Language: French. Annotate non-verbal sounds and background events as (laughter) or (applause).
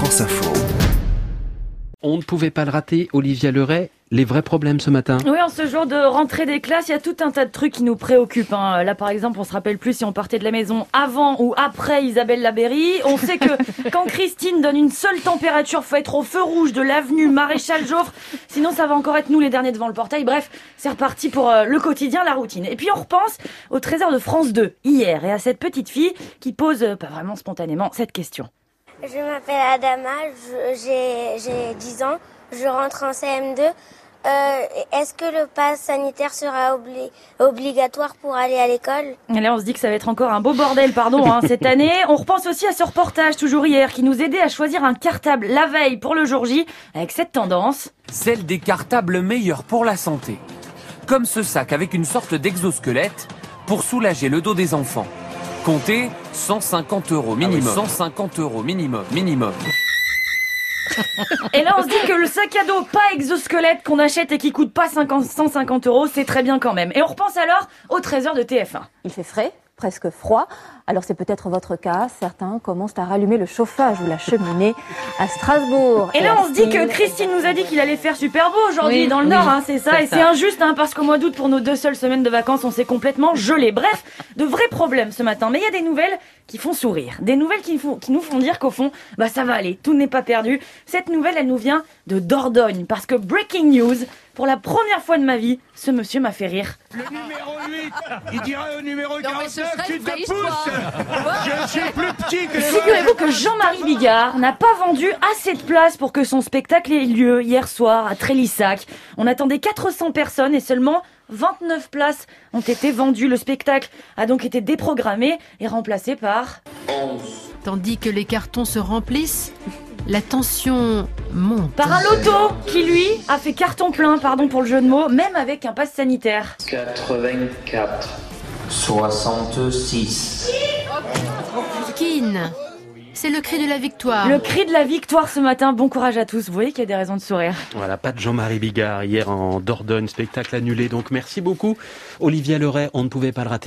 France Info. On ne pouvait pas le rater, Olivia Leray. Les vrais problèmes ce matin. Oui, en ce jour de rentrée des classes, il y a tout un tas de trucs qui nous préoccupent. hein. Là, par exemple, on se rappelle plus si on partait de la maison avant ou après Isabelle Labéry. On sait que (laughs) quand Christine donne une seule température, faut être au feu rouge de l'avenue Maréchal Joffre. Sinon, ça va encore être nous les derniers devant le portail. Bref, c'est reparti pour euh, le quotidien, la routine. Et puis, on repense au trésor de France 2 hier et à cette petite fille qui pose, euh, pas vraiment spontanément, cette question. Je m'appelle Adama, j'ai j'ai 10 ans, je rentre en CM2. Euh, Est-ce que le pass sanitaire sera obli- obligatoire pour aller à l'école? Là, on se dit que ça va être encore un beau bordel, pardon, hein, cette année. On repense aussi à ce reportage, toujours hier, qui nous aidait à choisir un cartable la veille pour le jour J, avec cette tendance. celle des cartables meilleurs pour la santé. Comme ce sac avec une sorte d'exosquelette pour soulager le dos des enfants. Comptez 150 euros minimum. 150 euros minimum, minimum. Et là, on se dit que le sac à dos pas exosquelette qu'on achète et qui coûte pas 50, 150 euros, c'est très bien quand même. Et on repense alors au trésor de TF1. Il fait frais, presque froid. Alors c'est peut-être votre cas. Certains commencent à rallumer le chauffage ou la cheminée à Strasbourg. Et là, on se dit que. Christine nous a dit qu'il allait faire super beau aujourd'hui Oui, dans le oui, Nord, hein, c'est ça. Et c'est injuste, hein, parce qu'au mois d'août, pour nos deux seules semaines de vacances, on s'est complètement gelé. Bref, de vrais problèmes ce matin. Mais il y a des nouvelles qui font sourire. Des nouvelles qui, font- qui nous font dire qu'au fond, bah ça va aller, tout n'est pas perdu. Cette nouvelle, elle nous vient de Dordogne. Parce que breaking news, pour la première fois de ma vie, ce monsieur m'a fait rire. Le numéro 8, il dirait au numéro Non, mais ce 49, serait tu te pousses Je suis plus petit que Figurez-vous que Jean-Marie Bigard n'a pas vendu assez de place pour que son spectacle ait lieu hier soir à Trélissac. On attendait 400 personnes et seulement 29 places ont été vendues. Le spectacle a donc été déprogrammé et remplacé par... Tandis que les cartons se remplissent, la tension monte. Par un loto qui, lui, a fait carton plein, pardon pour le jeu de mots, même avec un pass sanitaire. 84, 66. Kin, c'est le cri de la victoire. Le cri de la victoire ce matin, bon courage à tous. Vous voyez qu'il y a des raisons de sourire. Voilà, pas de Jean-Marie Bigard hier en Dordogne, spectacle annulé. Donc merci beaucoup, Olivia Leray. On ne pouvait pas le rater.